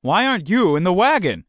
Why aren't you in the wagon?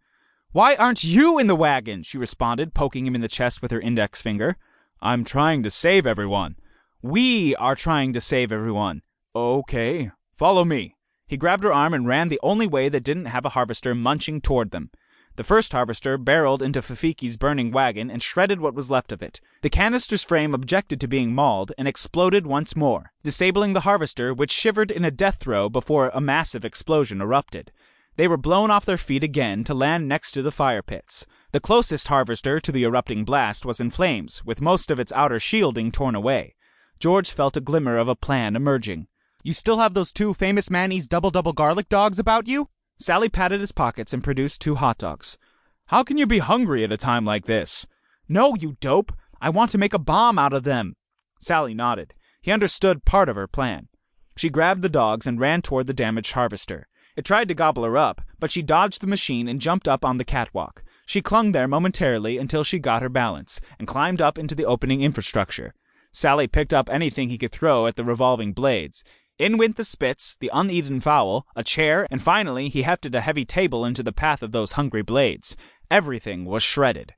Why aren't you in the wagon? she responded, poking him in the chest with her index finger. I'm trying to save everyone. We are trying to save everyone. Okay, follow me. He grabbed her arm and ran the only way that didn't have a harvester munching toward them. The first harvester barreled into Fafiki's burning wagon and shredded what was left of it. The canister's frame objected to being mauled and exploded once more, disabling the harvester, which shivered in a death throe before a massive explosion erupted. They were blown off their feet again to land next to the fire pits. The closest harvester to the erupting blast was in flames, with most of its outer shielding torn away. George felt a glimmer of a plan emerging. You still have those two famous Manny's double double garlic dogs about you? Sali patted his pockets and produced two hot dogs. How can you be hungry at a time like this? No, you dope! I want to make a bomb out of them. Sali nodded. He understood part of her plan. She grabbed the dogs and ran toward the damaged harvester. It tried to gobble her up, but she dodged the machine and jumped up on the catwalk. She clung there momentarily until she got her balance, and climbed up into the opening infrastructure. Sali picked up anything he could throw at the revolving blades. In went the spits, the uneaten fowl, a chair, and finally he hefted a heavy table into the path of those hungry blades. Everything was shredded.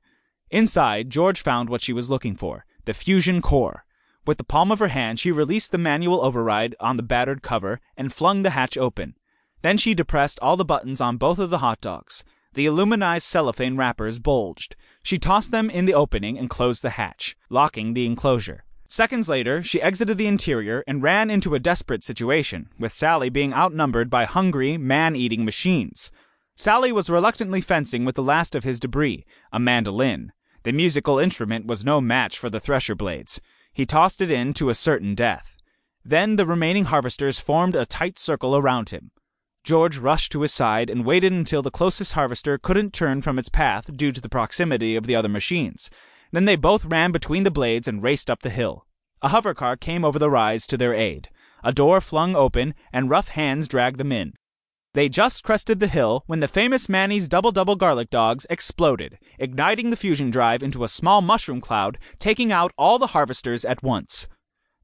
Inside, George found what she was looking for the fusion core. With the palm of her hand, she released the manual override on the battered cover and flung the hatch open. Then she depressed all the buttons on both of the hot dogs. The aluminized cellophane wrappers bulged. She tossed them in the opening and closed the hatch, locking the enclosure. Seconds later, she exited the interior and ran into a desperate situation, with Sali being outnumbered by hungry, man eating machines. Sali was reluctantly fencing with the last of his debris, a mandolin. The musical instrument was no match for the thresher blades. He tossed it in to a certain death. Then the remaining harvesters formed a tight circle around him. George rushed to his side and waited until the closest harvester couldn't turn from its path due to the proximity of the other machines. Then they both ran between the blades and raced up the hill. A hover car came over the rise to their aid. A door flung open, and rough hands dragged them in. They just crested the hill when the famous Manny's double double garlic dogs exploded, igniting the fusion drive into a small mushroom cloud, taking out all the harvesters at once.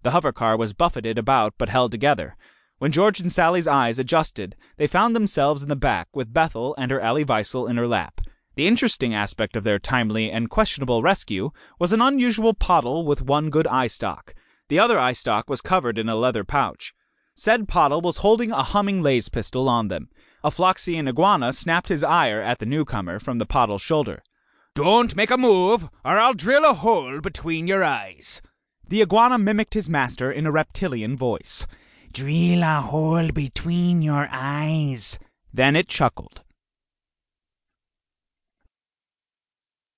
The hover car was buffeted about but held together. When George and Sali's eyes adjusted, they found themselves in the back with Bethel and her Ellie Weissel in her lap. The interesting aspect of their timely and questionable rescue was an unusual pottle with one good eye stalk. The other eye stalk was covered in a leather pouch. Said pottle was holding a humming lace pistol on them. A Floxian iguana snapped his ire at the newcomer from the pottle's shoulder. Don't make a move, or I'll drill a hole between your eyes. The iguana mimicked his master in a reptilian voice. Drill a hole between your eyes. Then it chuckled.